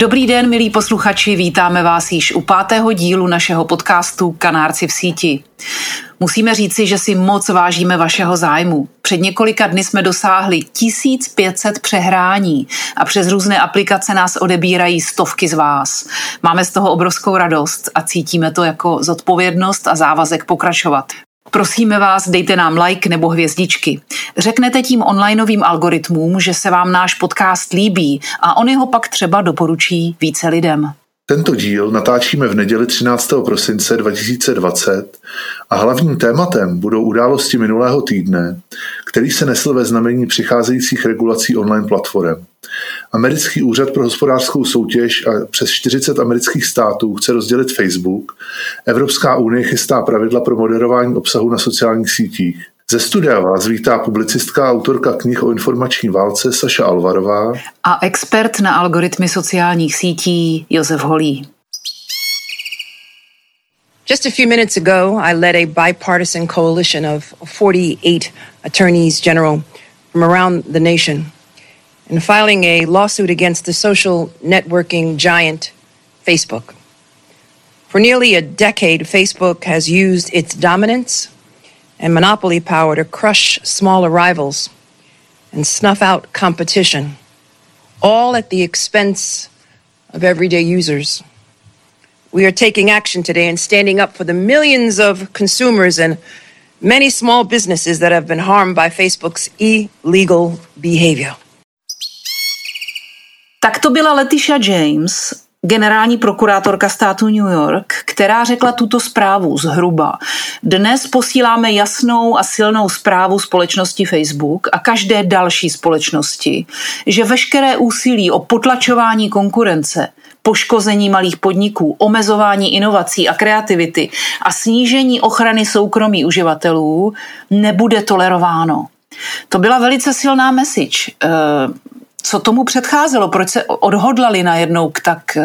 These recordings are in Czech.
Dobrý den, milí posluchači, vítáme vás již u pátého dílu našeho podcastu Kanárci v síti. Musíme říci, že si moc vážíme vašeho zájmu. Před několika dny jsme dosáhli 1500 přehrání a přes různé aplikace nás odebírají stovky z vás. Máme z toho obrovskou radost a cítíme to jako zodpovědnost a závazek pokračovat. Prosíme vás, dejte nám like nebo hvězdičky. Řeknete tím onlineovým algoritmům, že se vám náš podcast líbí a oni ho pak třeba doporučí více lidem. Tento díl natáčíme v neděli 13. prosince 2020 a hlavním tématem budou události minulého týdne, který se nesl ve znamení přicházejících regulací online platform. Americký úřad pro hospodářskou soutěž a přes 40 amerických států chce rozdělit Facebook. Evropská unie chystá pravidla pro moderování obsahu na sociálních sítích. Ze studia vás vítá publicistka a autorka knih o informační válce Saša Alvarová a expert na algoritmy sociálních sítí Josef Holý. Just a few minutes ago, I led a bipartisan coalition of 48 attorneys general from around the nation in filing a lawsuit against the social networking giant Facebook. For nearly a decade, Facebook has used its dominance and monopoly power to crush smaller rivals and snuff out competition, all at the expense of everyday users. We are taking action today and standing up for the millions of consumers and many small businesses that have been harmed by Facebook's illegal behavior. Tak to byla Letitia James, generální prokurátorka státu New York, která řekla tuto zprávu zhruba. Dnes posíláme jasnou a silnou zprávu společnosti Facebook a každé další společnosti, že veškeré úsilí o potlačování konkurence, poškození malých podniků, omezování inovací a kreativity a snížení ochrany soukromí uživatelů nebude tolerováno. To byla velice silná message. Eh, co tomu předcházelo? Proč se odhodlali najednou k tak uh,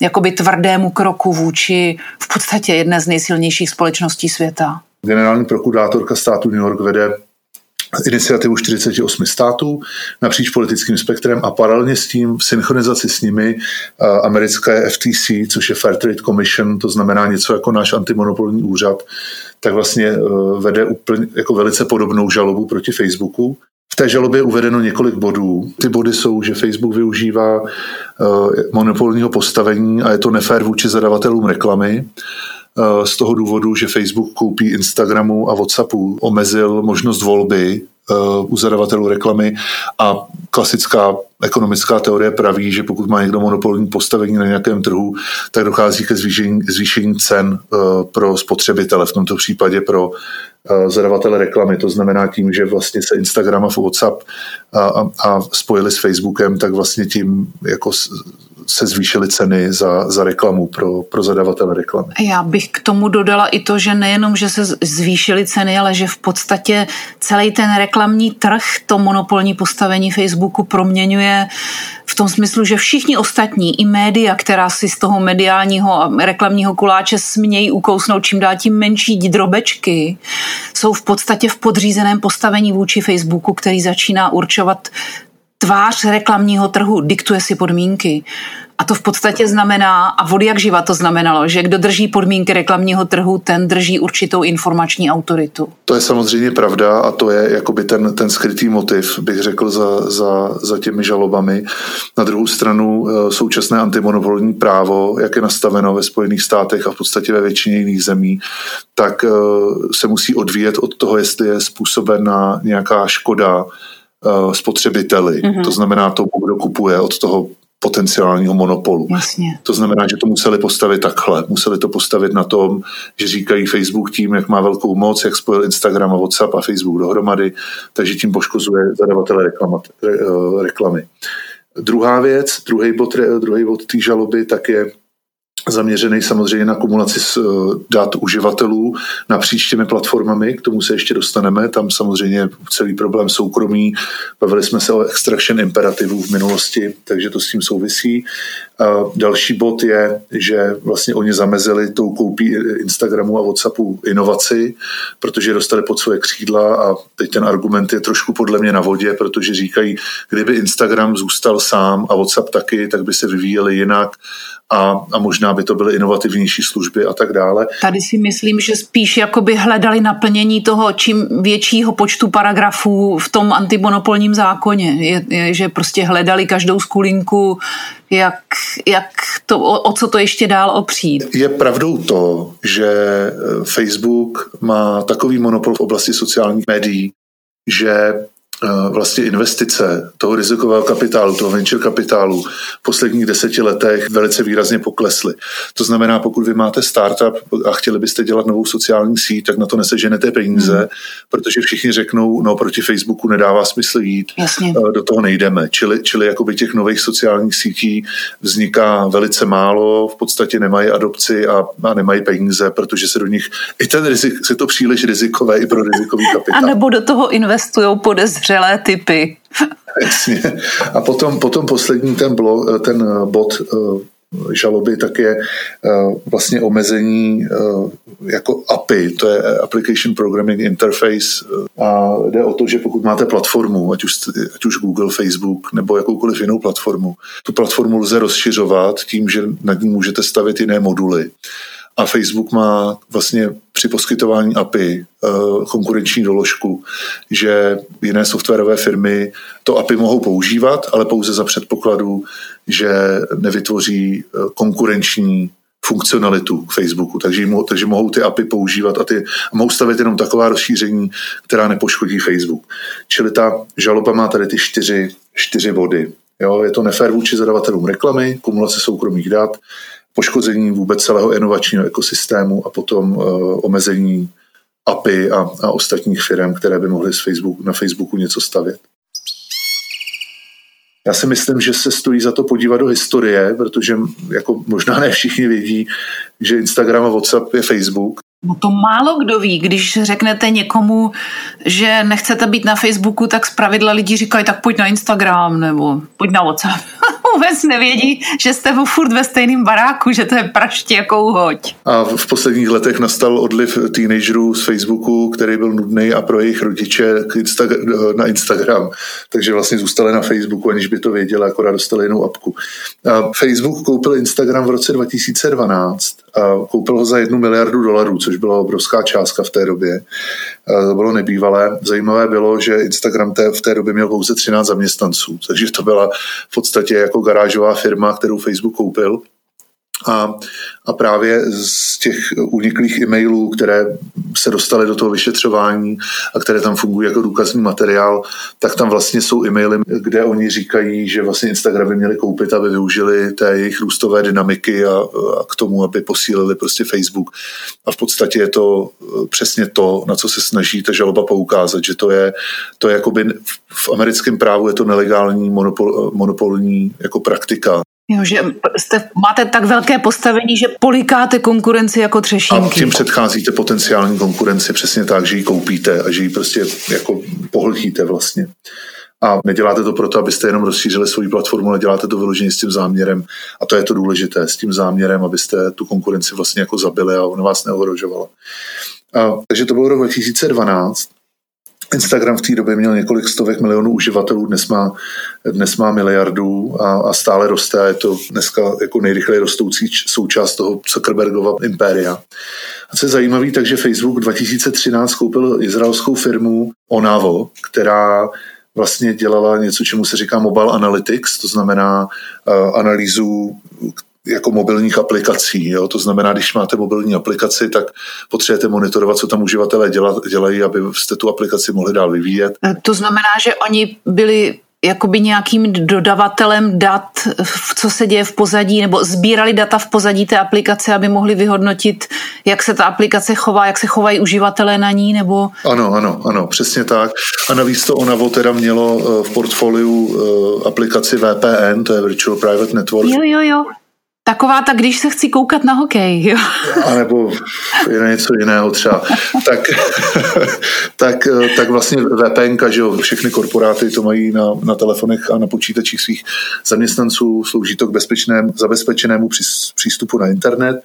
jakoby tvrdému kroku vůči v podstatě jedné z nejsilnějších společností světa? Generální prokurátorka státu New York vede iniciativu 48 států napříč politickým spektrem a paralelně s tím v synchronizaci s nimi uh, americké FTC, což je Fair Trade Commission, to znamená něco jako náš antimonopolní úřad, tak vlastně uh, vede úplně jako velice podobnou žalobu proti Facebooku té žalobě je uvedeno několik bodů. Ty body jsou, že Facebook využívá uh, monopolního postavení a je to nefér vůči zadavatelům reklamy. Uh, z toho důvodu, že Facebook koupí Instagramu a WhatsAppu, omezil možnost volby u zadavatelů reklamy a klasická ekonomická teorie praví, že pokud má někdo monopolní postavení na nějakém trhu, tak dochází ke zvýšení, zvýšení cen uh, pro spotřebitele, v tomto případě pro zadavatele reklamy. To znamená tím, že vlastně se Instagram a WhatsApp a, a, a spojili s Facebookem, tak vlastně tím jako se zvýšily ceny za, za reklamu pro, pro zadavatele reklamy. Já bych k tomu dodala i to, že nejenom, že se zvýšily ceny, ale že v podstatě celý ten reklamní trh, to monopolní postavení Facebooku proměňuje v tom smyslu, že všichni ostatní, i média, která si z toho mediálního a reklamního kuláče smějí ukousnout čím dál tím menší drobečky, jsou v podstatě v podřízeném postavení vůči Facebooku, který začíná určovat tvář reklamního trhu, diktuje si podmínky. A to v podstatě znamená, a vody jak živa to znamenalo, že kdo drží podmínky reklamního trhu, ten drží určitou informační autoritu. To je samozřejmě pravda a to je jakoby ten, ten skrytý motiv, bych řekl, za, za, za těmi žalobami. Na druhou stranu eh, současné antimonopolní právo, jak je nastaveno ve Spojených státech a v podstatě ve většině jiných zemí, tak eh, se musí odvíjet od toho, jestli je způsobena nějaká škoda eh, spotřebiteli. Mm-hmm. To znamená tomu, kdo kupuje od toho potenciálního monopolu. Jasně. To znamená, že to museli postavit takhle. Museli to postavit na tom, že říkají Facebook tím, jak má velkou moc, jak spojil Instagram a WhatsApp a Facebook dohromady, takže tím poškozuje zadavatele reklamat, re, eh, reklamy. Druhá věc, druhý bod, druhý bod té žaloby, tak je zaměřený samozřejmě na kumulaci eh, dat uživatelů napříč těmi platformami, k tomu se ještě dostaneme, tam samozřejmě celý problém soukromí, bavili jsme se o extraction imperativů v minulosti, takže to s tím souvisí. Další bod je, že vlastně oni zamezili tou koupí Instagramu a Whatsappu inovaci, protože dostali pod svoje křídla a teď ten argument je trošku podle mě na vodě, protože říkají, kdyby Instagram zůstal sám a Whatsapp taky, tak by se vyvíjeli jinak a, a možná by to byly inovativnější služby a tak dále. Tady si myslím, že spíš jakoby hledali naplnění toho čím většího počtu paragrafů v tom antimonopolním zákoně. Je, je, že prostě hledali každou skulinku, jak, jak to, o, o co to ještě dál opřít. Je pravdou to, že Facebook má takový monopol v oblasti sociálních médií, že vlastně investice toho rizikového kapitálu, toho venture kapitálu v posledních deseti letech velice výrazně poklesly. To znamená, pokud vy máte startup a chtěli byste dělat novou sociální síť, tak na to neseženete peníze, hmm. protože všichni řeknou, no proti Facebooku nedává smysl jít, Jasně. Eh, do toho nejdeme. Čili, čili jakoby těch nových sociálních sítí vzniká velice málo, v podstatě nemají adopci a, a nemají peníze, protože se do nich, i ten rizik, je to příliš rizikové i pro rizikový kapitál. A nebo do toho investují podezřelé vřelé typy. Jasně. A potom, potom poslední ten, blo, ten bod eh, žaloby tak je eh, vlastně omezení eh, jako API, to je Application Programming Interface a jde o to, že pokud máte platformu, ať už, ať už Google, Facebook nebo jakoukoliv jinou platformu, tu platformu lze rozšiřovat tím, že nad ní můžete stavit jiné moduly a Facebook má vlastně při poskytování API eh, konkurenční doložku, že jiné softwarové firmy to API mohou používat, ale pouze za předpokladu, že nevytvoří eh, konkurenční funkcionalitu k Facebooku, takže, takže mohou ty API používat a ty mohou stavit jenom taková rozšíření, která nepoškodí Facebook. Čili ta žaloba má tady ty čtyři, čtyři body. Jo, je to nefér vůči zadavatelům reklamy, kumulace soukromých dat, poškození vůbec celého inovačního ekosystému a potom uh, omezení API a, a ostatních firm, které by mohly z Facebook, na Facebooku něco stavět. Já si myslím, že se stojí za to podívat do historie, protože jako možná ne všichni vědí, že Instagram a WhatsApp je Facebook. No to málo kdo ví, když řeknete někomu, že nechcete být na Facebooku, tak zpravidla lidi říkají, tak pojď na Instagram nebo pojď na WhatsApp. Vůbec nevědí, že jste furt ve stejném baráku, že to je praště jako hoď. A v posledních letech nastal odliv teenagerů z Facebooku, který byl nudný a pro jejich rodiče na Instagram. Takže vlastně zůstali na Facebooku, aniž by to věděli, akorát dostali jinou apku. A Facebook koupil Instagram v roce 2012 a koupil ho za jednu miliardu dolarů, což byla obrovská částka v té době. To bylo nebývalé. Zajímavé bylo, že Instagram té, v té době měl pouze 13 zaměstnanců, takže to byla v podstatě jako garážová firma, kterou Facebook koupil. A, a právě z těch uniklých e-mailů, které se dostaly do toho vyšetřování a které tam fungují jako důkazní materiál, tak tam vlastně jsou e-maily, kde oni říkají, že vlastně Instagram by měli koupit, aby využili té jejich růstové dynamiky a, a k tomu, aby posílili prostě Facebook. A v podstatě je to eh, přesně to, na co se snaží ta žaloba poukázat, že to je, to je jakoby v americkém právu je to nelegální monopol, monopolní jako praktika. Jo, že jste, máte tak velké postavení, že polikáte konkurenci jako třešínky. A tím předcházíte potenciální konkurenci přesně tak, že ji koupíte a že ji prostě jako pohltíte vlastně. A neděláte to proto, abyste jenom rozšířili svoji platformu, ale děláte to vyloženě s tím záměrem. A to je to důležité, s tím záměrem, abyste tu konkurenci vlastně jako zabili a ona vás neohrožovala. A, takže to bylo rok 2012. Instagram v té době měl několik stovek milionů uživatelů, dnes má, dnes má miliardů a, a stále roste a je to dneska jako nejrychleji rostoucí součást toho Zuckerbergova impéria. A co je zajímavé, takže Facebook 2013 koupil izraelskou firmu Onavo, která vlastně dělala něco, čemu se říká mobile analytics, to znamená uh, analýzu jako mobilních aplikací. Jo? To znamená, když máte mobilní aplikaci, tak potřebujete monitorovat, co tam uživatelé dělají, aby jste tu aplikaci mohli dál vyvíjet. E, to znamená, že oni byli jakoby nějakým dodavatelem dat, co se děje v pozadí, nebo sbírali data v pozadí té aplikace, aby mohli vyhodnotit, jak se ta aplikace chová, jak se chovají uživatelé na ní, nebo... Ano, ano, ano, přesně tak. A navíc to Onavo teda mělo e, v portfoliu aplikaci VPN, to je Virtual Private Network. Jo, jo, jo Taková ta, když se chci koukat na hokej. Jo. A nebo je něco jiného třeba. Tak, tak, tak vlastně VPN, že jo, všechny korporáty to mají na, na telefonech a na počítačích svých zaměstnanců, slouží to k bezpečnému, zabezpečenému přístupu na internet,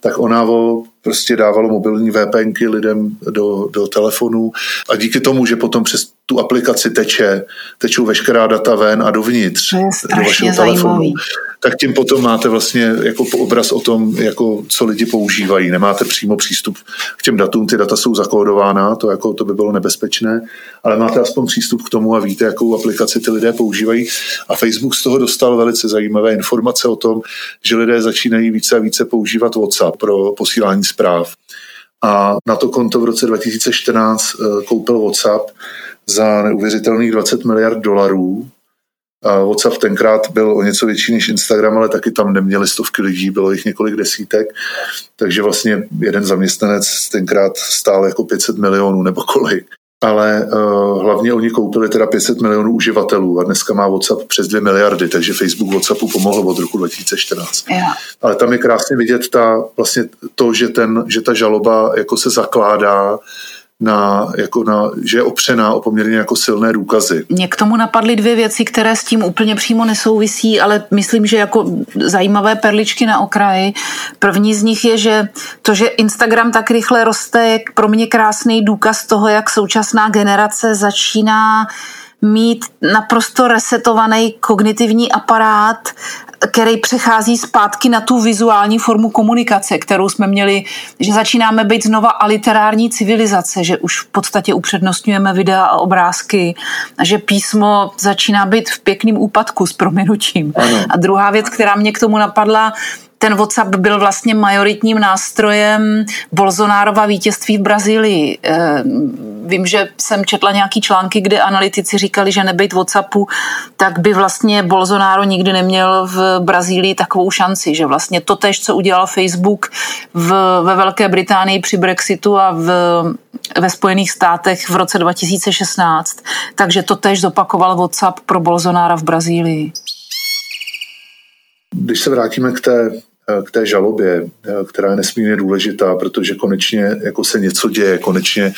tak Onavo prostě dávalo mobilní VPNky lidem do, do telefonů a díky tomu, že potom přes tu aplikaci teče, tečou veškerá data ven a dovnitř do vašeho telefonu, zajímavý tak tím potom máte vlastně jako obraz o tom, jako co lidi používají. Nemáte přímo přístup k těm datům, ty data jsou zakódována, to, jako, to by bylo nebezpečné, ale máte aspoň přístup k tomu a víte, jakou aplikaci ty lidé používají. A Facebook z toho dostal velice zajímavé informace o tom, že lidé začínají více a více používat WhatsApp pro posílání zpráv. A na to konto v roce 2014 eh, koupil WhatsApp za neuvěřitelných 20 miliard dolarů a WhatsApp tenkrát byl o něco větší než Instagram, ale taky tam neměli stovky lidí, bylo jich několik desítek, takže vlastně jeden zaměstnanec tenkrát stál jako 500 milionů nebo kolik. Ale uh, hlavně oni koupili teda 500 milionů uživatelů a dneska má WhatsApp přes 2 miliardy, takže Facebook WhatsAppu pomohl od roku 2014. Yeah. Ale tam je krásně vidět ta, vlastně to, že, ten, že ta žaloba jako se zakládá na, jako na, že je opřená o poměrně jako silné důkazy. Mě k tomu napadly dvě věci, které s tím úplně přímo nesouvisí, ale myslím, že jako zajímavé perličky na okraji. První z nich je, že to, že Instagram tak rychle roste, je pro mě krásný důkaz toho, jak současná generace začíná mít naprosto resetovaný kognitivní aparát který přechází zpátky na tu vizuální formu komunikace, kterou jsme měli, že začínáme být znova aliterární civilizace, že už v podstatě upřednostňujeme videa a obrázky a že písmo začíná být v pěkným úpadku s proměnutím. Ano. A druhá věc, která mě k tomu napadla, ten WhatsApp byl vlastně majoritním nástrojem Bolsonárova vítězství v Brazílii. Eh, vím, že jsem četla nějaký články, kde analytici říkali, že nebejt WhatsAppu, tak by vlastně Bolsonaro nikdy neměl v Brazílii takovou šanci, že vlastně to tež, co udělal Facebook v, ve Velké Británii při Brexitu a v, ve Spojených státech v roce 2016, takže to tež zopakoval WhatsApp pro Bolsonára v Brazílii. Když se vrátíme k té, k té žalobě, která je nesmírně důležitá, protože konečně jako se něco děje, konečně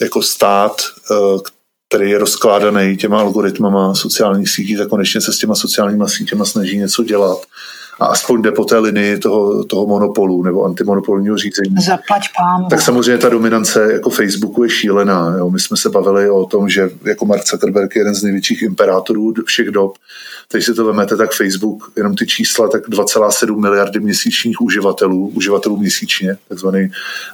jako stát, který je rozkládaný těma algoritmama sociálních sítí, tak konečně se s těma sociálníma sítěma snaží něco dělat a aspoň jde po té linii toho, toho monopolu nebo antimonopolního řízení. Zaplať pán. Tak samozřejmě ta dominance jako Facebooku je šílená. Jo. My jsme se bavili o tom, že jako Mark Zuckerberg je jeden z největších imperátorů všech dob. Teď si to vemete, tak Facebook, jenom ty čísla, tak 2,7 miliardy měsíčních uživatelů, uživatelů měsíčně, takzvaný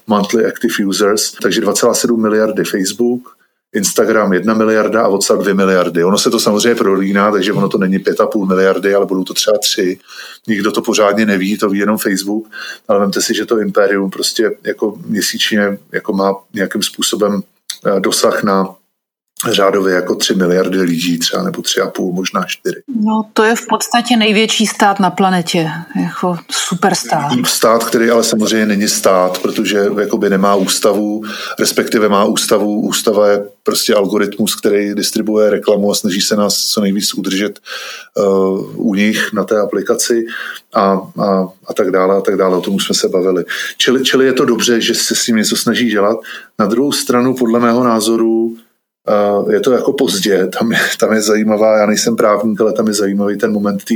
monthly active users, takže 2,7 miliardy Facebook, Instagram 1 miliarda a WhatsApp 2 miliardy. Ono se to samozřejmě prolíná, takže ono to není 5,5 miliardy, ale budou to třeba 3. Nikdo to pořádně neví, to ví jenom Facebook, ale vemte si, že to Imperium prostě jako měsíčně jako má nějakým způsobem eh, dosah na řádově jako 3 miliardy lidí třeba, nebo 3,5, možná 4. No to je v podstatě největší stát na planetě, jako superstát. Stát, který ale samozřejmě není stát, protože jakoby nemá ústavu, respektive má ústavu, ústava je prostě algoritmus, který distribuje reklamu a snaží se nás co nejvíc udržet uh, u nich na té aplikaci a, a, a tak dále a tak dále, o tom jsme se bavili. Čili, čili je to dobře, že se s tím něco snaží dělat. Na druhou stranu, podle mého názoru, je to jako pozdě, tam je, tam je zajímavá, já nejsem právník, ale tam je zajímavý ten moment té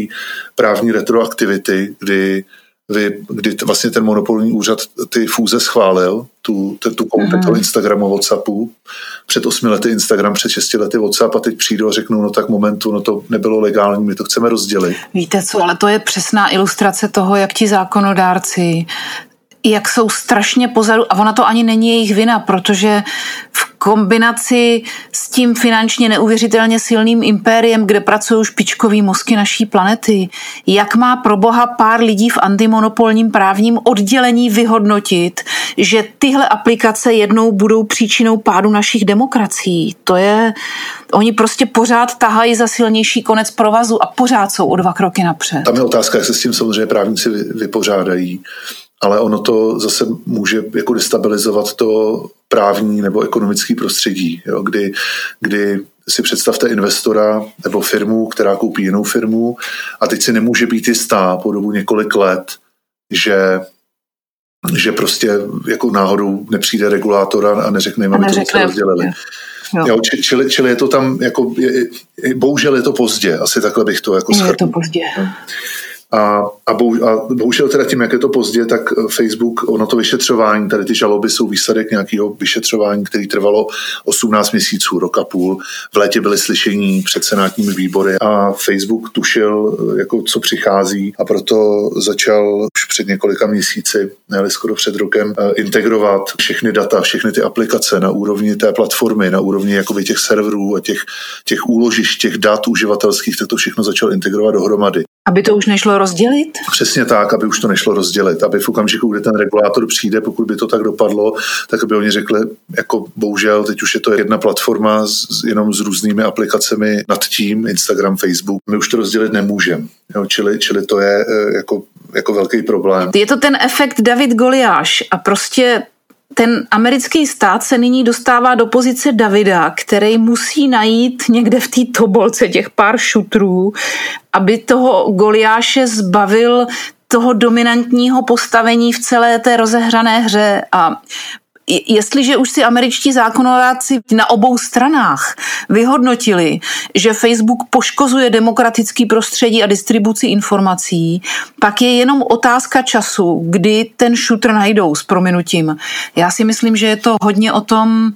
právní retroaktivity, kdy kdy, kdy vlastně ten monopolní úřad ty fúze schválil, tu, tu, tu koupit mm. Instagramu, Whatsappu. Před osmi lety Instagram, před šesti lety Whatsapp a teď přijdu a řeknu, no tak momentu, no to nebylo legální, my to chceme rozdělit. Víte co, ale to je přesná ilustrace toho, jak ti zákonodárci jak jsou strašně pozadu a ona to ani není jejich vina, protože v kombinaci s tím finančně neuvěřitelně silným impériem, kde pracují špičkový mozky naší planety, jak má pro boha pár lidí v antimonopolním právním oddělení vyhodnotit, že tyhle aplikace jednou budou příčinou pádu našich demokracií. To je, oni prostě pořád tahají za silnější konec provazu a pořád jsou o dva kroky napřed. Tam je otázka, jak se s tím samozřejmě právníci vypořádají ale ono to zase může jako destabilizovat to právní nebo ekonomický prostředí, jo, kdy, kdy si představte investora nebo firmu, která koupí jinou firmu a teď si nemůže být jistá po dobu několik let, že že prostě jako náhodou nepřijde regulátor a neřekne jim, aby to rozdělili. Jo. Jo, čili, čili je to tam jako, je, bohužel je to pozdě, asi takhle bych to jako Je to pozdě. A, a, bou, a bohužel teda tím, jak je to pozdě, tak eh, Facebook, ono to vyšetřování, tady ty žaloby jsou výsledek nějakého vyšetřování, který trvalo 18 měsíců, rok a půl. V létě byly slyšení před senátními výbory a Facebook tušil, eh, jako co přichází a proto začal už před několika měsíci, ne skoro před rokem, eh, integrovat všechny data, všechny ty aplikace na úrovni té platformy, na úrovni jakoby těch serverů a těch, těch úložišť, těch dat uživatelských, tak to všechno začal integrovat dohromady. Aby to už nešlo rozdělit? Přesně tak, aby už to nešlo rozdělit. Aby v okamžiku, kdy ten regulátor přijde, pokud by to tak dopadlo, tak aby oni řekli, jako bohužel, teď už je to jedna platforma s, jenom s různými aplikacemi nad tím, Instagram, Facebook. My už to rozdělit nemůžeme. čili, čili to je eh, jako, jako velký problém. Je to ten efekt David Goliáš a prostě ten americký stát se nyní dostává do pozice Davida, který musí najít někde v té tobolce těch pár šutrů, aby toho Goliáše zbavil toho dominantního postavení v celé té rozehrané hře. A jestliže už si američtí zákonodáci na obou stranách vyhodnotili, že Facebook poškozuje demokratický prostředí a distribuci informací, pak je jenom otázka času, kdy ten šutr najdou s prominutím. Já si myslím, že je to hodně o tom,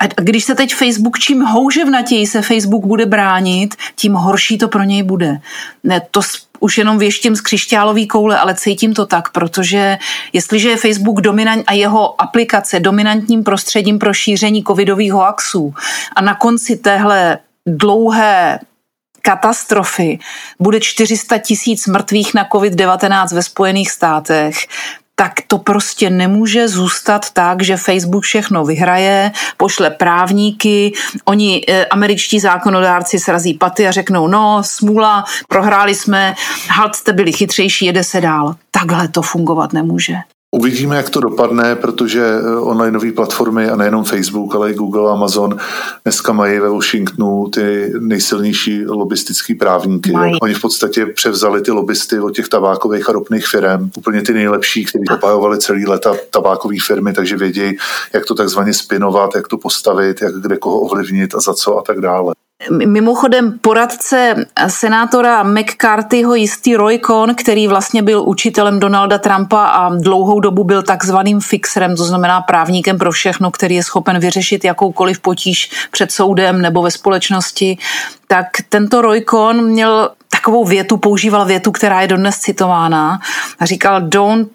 a když se teď Facebook, čím houževnatěji se Facebook bude bránit, tím horší to pro něj bude. Ne, to už jenom věštím z křišťálový koule, ale cítím to tak, protože jestliže je Facebook dominant a jeho aplikace dominantním prostředím pro šíření covidových hoaxů a na konci téhle dlouhé katastrofy bude 400 tisíc mrtvých na COVID-19 ve Spojených státech, tak to prostě nemůže zůstat tak, že Facebook všechno vyhraje, pošle právníky, oni, e, američtí zákonodárci, srazí paty a řeknou, no, smůla, prohráli jsme, halt jste byli chytřejší, jede se dál. Takhle to fungovat nemůže. Uvidíme, jak to dopadne, protože eh, onlineové platformy a nejenom Facebook, ale i Google a Amazon dneska mají ve Washingtonu ty nejsilnější lobistické právníky. Mají. Oni v podstatě převzali ty lobbysty od těch tabákových a ropných firm, úplně ty nejlepší, kteří obhajovali celý leta tabákové firmy, takže vědí, jak to takzvaně spinovat, jak to postavit, jak kde koho ovlivnit a za co a tak dále. Mimochodem poradce senátora McCarthyho jistý Roy Cohn, který vlastně byl učitelem Donalda Trumpa a dlouhou dobu byl takzvaným fixerem, to znamená právníkem pro všechno, který je schopen vyřešit jakoukoliv potíž před soudem nebo ve společnosti, tak tento Roy Cohn měl takovou větu, používal větu, která je dodnes citována a říkal don't,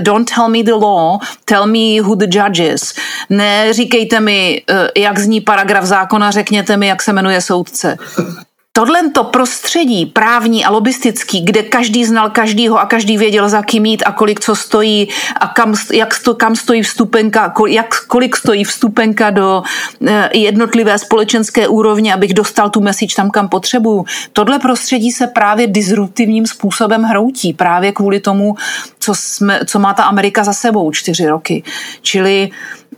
don't tell me the law, tell me who the judge is. Neříkejte mi, eh, jak zní paragraf zákona, řekněte mi, jak se jmenuje soudce. Tohle to prostředí právní a lobistický, kde každý znal každýho a každý věděl, za kým jít a kolik co stojí a kam, jak sto, kam stojí vstupenka, jak, kolik stojí vstupenka do eh, jednotlivé společenské úrovně, abych dostal tu message tam, kam potřebuju. Tohle prostředí se právě disruptivním způsobem hroutí, právě kvůli tomu, co, jsme, co má ta Amerika za sebou čtyři roky. Čili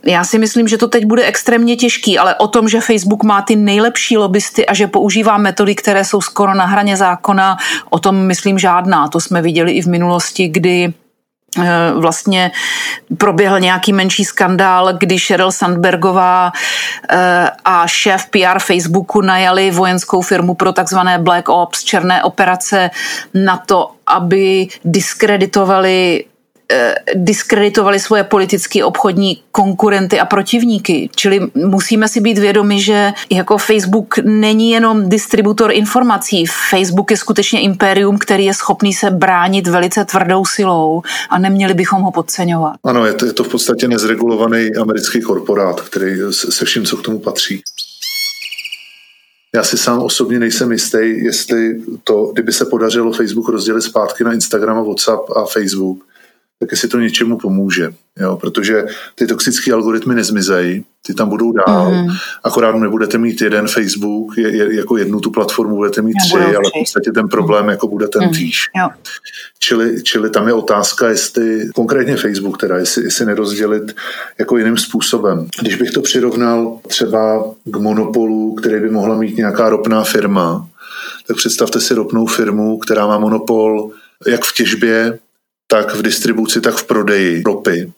já si myslím, že to teď bude extrémně těžký, ale o tom, že Facebook má ty nejlepší lobbysty a že používá metody, které jsou skoro na hraně zákona, o tom myslím žádná. To jsme viděli i v minulosti, kdy eh, vlastně proběhl nějaký menší skandál, kdy Sheryl Sandbergová eh, a šéf PR Facebooku najali vojenskou firmu pro takzvané Black Ops, černé operace na to, aby diskreditovali diskreditovali svoje politické obchodní konkurenty a protivníky. Čili musíme si být vědomi, že jako Facebook není jenom distributor informací. Facebook je skutečně impérium, který je schopný se bránit velice tvrdou silou a neměli bychom ho podceňovat. Ano, je to, je to v podstatě nezregulovaný americký korporát, který se vším, co k tomu patří. Já si sám osobně nejsem jistý, jestli to, kdyby se podařilo Facebook rozdělit zpátky na Instagram a WhatsApp a Facebook, tak jestli to něčemu pomůže. Jo, protože ty toxické algoritmy nezmizejí, ty tam budou dál, mm. akorát nebudete mít jeden Facebook, je, je, jako jednu tu platformu budete mít tři, ale v podstatě ten problém jako bude ten mm. týž. Jo. Čili, čili tam je otázka, jestli, konkrétně Facebook teda, jestli, jestli nerozdělit jako jiným způsobem. Když bych to přirovnal třeba k monopolu, který by mohla mít nějaká ropná firma, tak představte si ropnou firmu, která má monopol jak v těžbě, tak v distribuci, tak v prodeji ropy.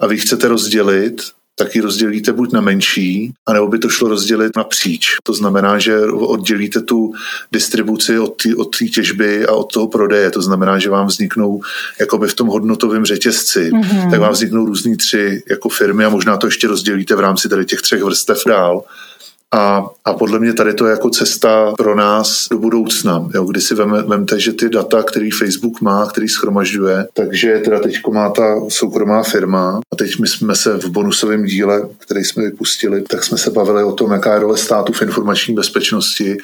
A vy chcete rozdělit, tak ji rozdělíte buď na menší, anebo by to šlo rozdělit napříč. To znamená, že oddělíte tu distribuci od té od těžby a od toho prodeje. To znamená, že vám vzniknou jakoby v tom hodnotovém řetězci, mm-hmm. tak vám vzniknou různý tři jako firmy a možná to ještě rozdělíte v rámci tady těch třech vrstev dál. A, a podle mě tady to je jako cesta pro nás do budoucna, jo, kdy si vem, vemte, že ty data, který Facebook má, který schromažďuje, takže teda teď má ta soukromá firma teď my jsme se v bonusovém díle, který jsme vypustili, tak jsme se bavili o tom, jaká je role státu v informační bezpečnosti,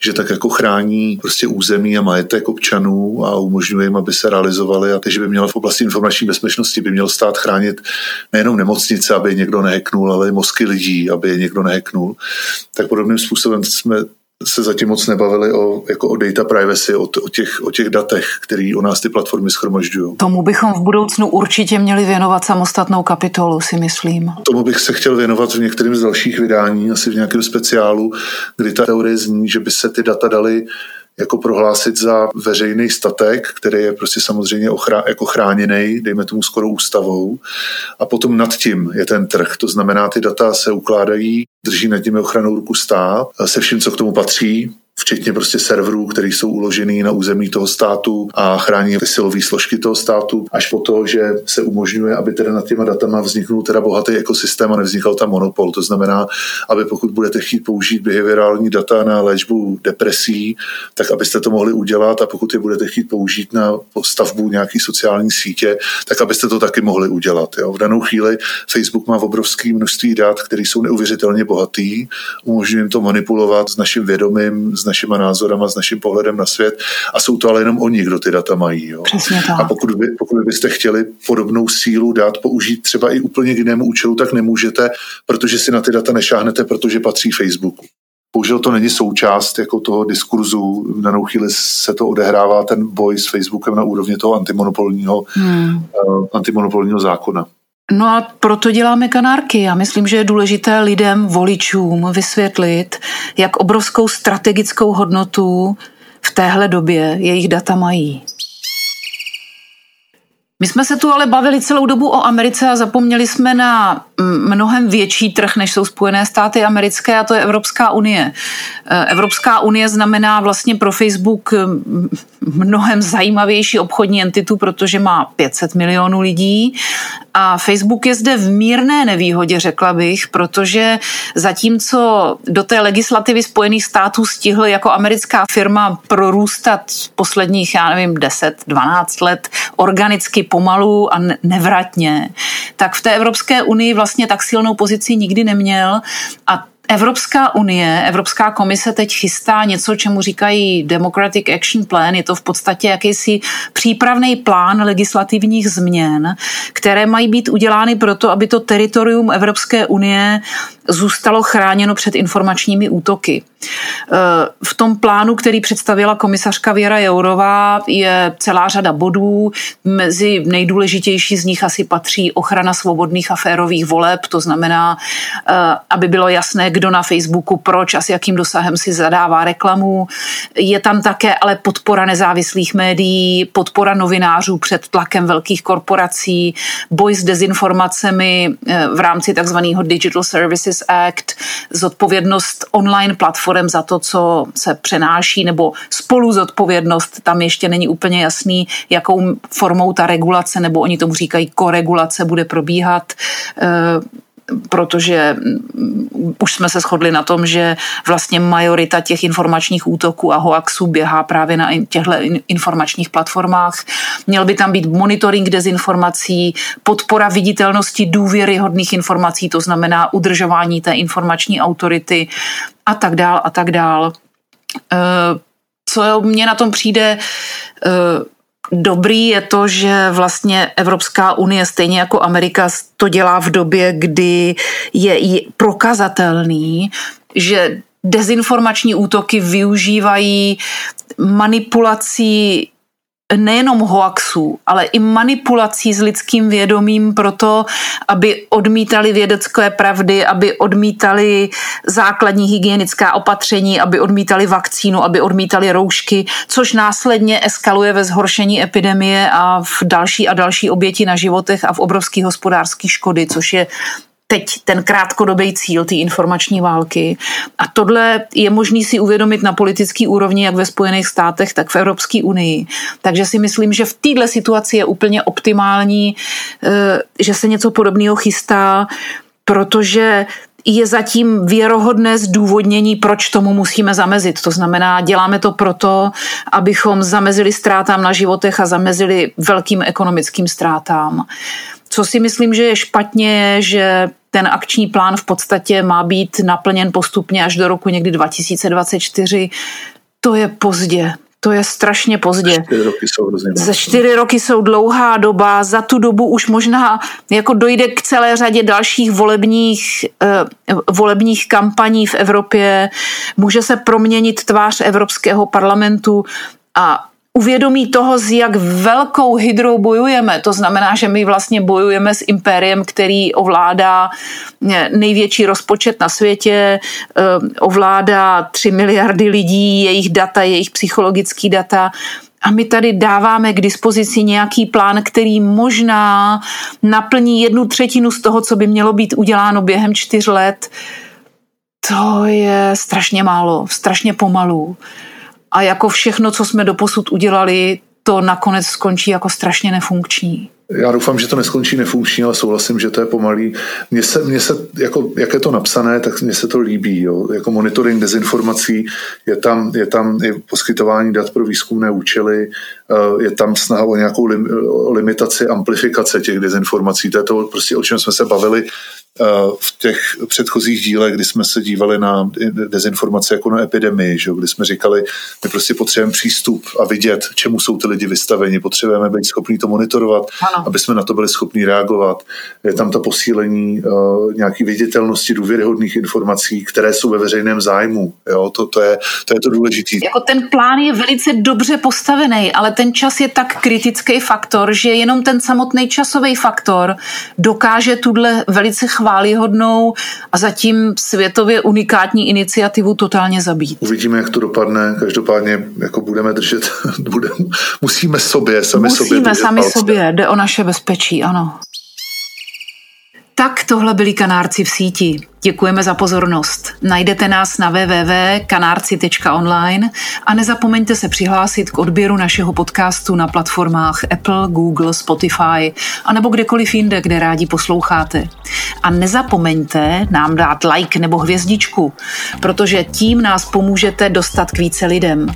že tak jako chrání prostě území a majetek občanů a umožňuje jim, aby se realizovali a takže by měla v oblasti informační bezpečnosti by měl stát chránit nejenom nemocnice, aby je někdo neheknul, ale i mozky lidí, aby je někdo neheknul tak podobným způsobem jsme se zatím moc nebavili o, jako o data privacy, o, o, těch, o těch datech, které o nás ty platformy schromažďují. Tomu bychom v budoucnu určitě měli věnovat samostatnou kapitolu, si myslím. Tomu bych se chtěl věnovat v některém z dalších vydání, asi v nějakém speciálu, kdy ta teorie zní, že by se ty data daly jako prohlásit za veřejný statek, který je prostě samozřejmě ochrá, jako chráněný, dejme tomu skoro ústavou. A potom nad tím je ten trh. To znamená, ty data se ukládají, drží nad nimi ochranou ruku stát se vším, co k tomu patří, včetně prostě serverů, které jsou uložený na území toho státu a chrání silové složky toho státu, až po to, že se umožňuje, aby teda nad těma datama vzniknul teda bohatý ekosystém a nevznikal tam monopol. To znamená, aby pokud budete chtít použít behaviorální data na léčbu depresí, tak abyste to mohli udělat a pokud je budete chtít použít na stavbu nějaký sociální sítě, tak abyste to taky mohli udělat. Jo. V danou chvíli Facebook má obrovské množství dat, které jsou neuvěřitelně bohatý, umožňuje jim to manipulovat s naším vědomím, s našimi názorama, s naším pohledem na svět a jsou to ale jenom oni, kdo ty data mají. Jo. A pokud, by, pokud byste chtěli podobnou sílu dát použít třeba i úplně k jinému účelu, tak nemůžete, protože si na ty data nešáhnete, protože patří Facebooku. Bohužel to není součást jako toho diskurzu. V danou chvíli se to odehrává ten boj s Facebookem na úrovni toho antimonopolního, hmm. uh, antimonopolního zákona. No a proto děláme kanárky. Já myslím, že je důležité lidem, voličům vysvětlit, jak obrovskou strategickou hodnotu v téhle době jejich data mají. My jsme se tu ale bavili celou dobu o Americe a zapomněli jsme na mnohem větší trh, než jsou Spojené státy americké, a to je Evropská unie. Eh, Evropská unie znamená vlastně pro Facebook mnohem zajímavější obchodní entitu, protože má 500 milionů lidí a Facebook je zde v mírné nevýhodě, řekla bych, protože zatímco do té legislativy Spojených států stihl jako americká firma prorůstat posledních, já nevím, 10-12 let organicky pomalu a nevratně, tak v té Evropské unii vlastně tak silnou pozici nikdy neměl a Evropská unie, Evropská komise teď chystá něco, čemu říkají Democratic Action Plan. Je to v podstatě jakýsi přípravný plán legislativních změn, které mají být udělány proto, aby to teritorium Evropské unie zůstalo chráněno před informačními útoky. V tom plánu, který představila komisařka Věra Jourová, je celá řada bodů. Mezi nejdůležitější z nich asi patří ochrana svobodných a férových voleb, to znamená, aby bylo jasné, kdo na Facebooku proč a s jakým dosahem si zadává reklamu. Je tam také ale podpora nezávislých médií, podpora novinářů před tlakem velkých korporací, boj s dezinformacemi eh, v rámci takzvaného Digital Services Act, zodpovědnost online platform za to, co se přenáší, nebo spolu zodpovědnost, tam ještě není úplně jasný, jakou formou ta regulace, nebo oni tomu říkají koregulace, bude probíhat. Eh, protože mm, už jsme se shodli na tom, že vlastně majorita těch informačních útoků a hoaxů běhá právě na těchto informačních platformách. Měl by tam být monitoring dezinformací, podpora viditelnosti důvěryhodných informací, to znamená udržování té informační autority a tak dál a tak dál. Eh, co mně na tom přijde eh, dobrý je to, že vlastně Evropská unie, stejně jako Amerika, to dělá v době, kdy je prokazatelný, že dezinformační útoky využívají manipulací nejenom hoaxů, ale i manipulací s lidským vědomím proto, aby odmítali vědecké pravdy, aby odmítali základní hygienická opatření, aby odmítali vakcínu, aby odmítali roušky, což následně eskaluje ve zhoršení epidemie a v další a další oběti na životech a v obrovský hospodářský škody, což je teď ten krátkodobý cíl té informační války. A tohle je možný si uvědomit na politický úrovni, jak ve Spojených státech, tak v Evropské unii. Takže si myslím, že v této situaci je úplně optimální, eh, že se něco podobného chystá, protože je zatím věrohodné zdůvodnění, proč tomu musíme zamezit. To znamená, děláme to proto, abychom zamezili ztrátám na životech a zamezili velkým ekonomickým ztrátám. Co si myslím, že je špatně, je, že ten akční plán v podstatě má být naplněn postupně až do roku někdy 2024. To je pozdě. To je strašně pozdě. Čtyři roky jsou hrozně Za čtyři roky jsou dlouhá doba, za tu dobu už možná jako dojde k celé řadě dalších volebních, uh, volebních kampaní v Evropě, může se proměnit tvář Evropského parlamentu a uvědomí toho, s jak velkou hydrou bojujeme. To znamená, že my vlastně bojujeme s impériem, který ovládá eh, největší rozpočet na světě, eh, ovládá 3 miliardy lidí, jejich data, jejich psychologický data. A my tady dáváme k dispozici nějaký plán, který možná naplní jednu třetinu z toho, co by mělo být uděláno během čtyř let. To je strašně málo, strašně pomalu a jako všechno, co jsme doposud udělali, to nakonec skončí jako strašně nefunkční. Já doufám, že to neskončí nefunkční, ale souhlasím, že to je pomalý. Mně se, mně se jako, jak je to napsané, tak mně se to líbí. Jo. Jako monitoring dezinformací, je tam, je tam i poskytování dat pro výzkumné účely, eh, je tam snaha o nějakou lim, limitaci amplifikace těch dezinformací. To je to, prostě, o čem jsme se bavili v těch předchozích dílech, kdy jsme se dívali na dezinformace jako na epidemii, že? kdy jsme říkali, my prostě potřebujeme přístup a vidět, čemu jsou ty lidi vystaveni, potřebujeme být schopní to monitorovat, ano. aby jsme na to byli schopni reagovat. Je tam to posílení uh, nějaký viditelnosti důvěryhodných informací, které jsou ve veřejném zájmu. Jo? To, to, je, to je to důležité. Jako ten plán je velice dobře postavený, ale ten čas je tak kritický faktor, že jenom ten samotný časový faktor dokáže tuhle velice chválihodnou a zatím světově unikátní iniciativu totálně zabít. Uvidíme, jak to dopadne. Každopádně jako budeme držet, budeme, musíme sobě, sami musíme sobě. Musíme sami palce. sobě, jde o naše bezpečí, ano. Tak tohle byli kanárci v síti. Děkujeme za pozornost. Najdete nás na www.kanárci.online a nezapomeňte se přihlásit k odběru našeho podcastu na platformách Apple, Google, Spotify a nebo kdekoliv jinde, kde rádi posloucháte. A nezapomeňte nám dát like nebo hvězdičku, protože tím nás pomůžete dostat k více lidem.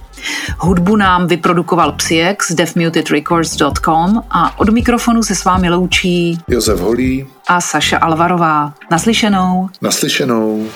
Hudbu nám vyprodukoval Psiek z deafmutedrecords.com a od mikrofonu se s vámi loučí Josef Holý a Saša Alvarová. Naslyšenou. Naslyšenou.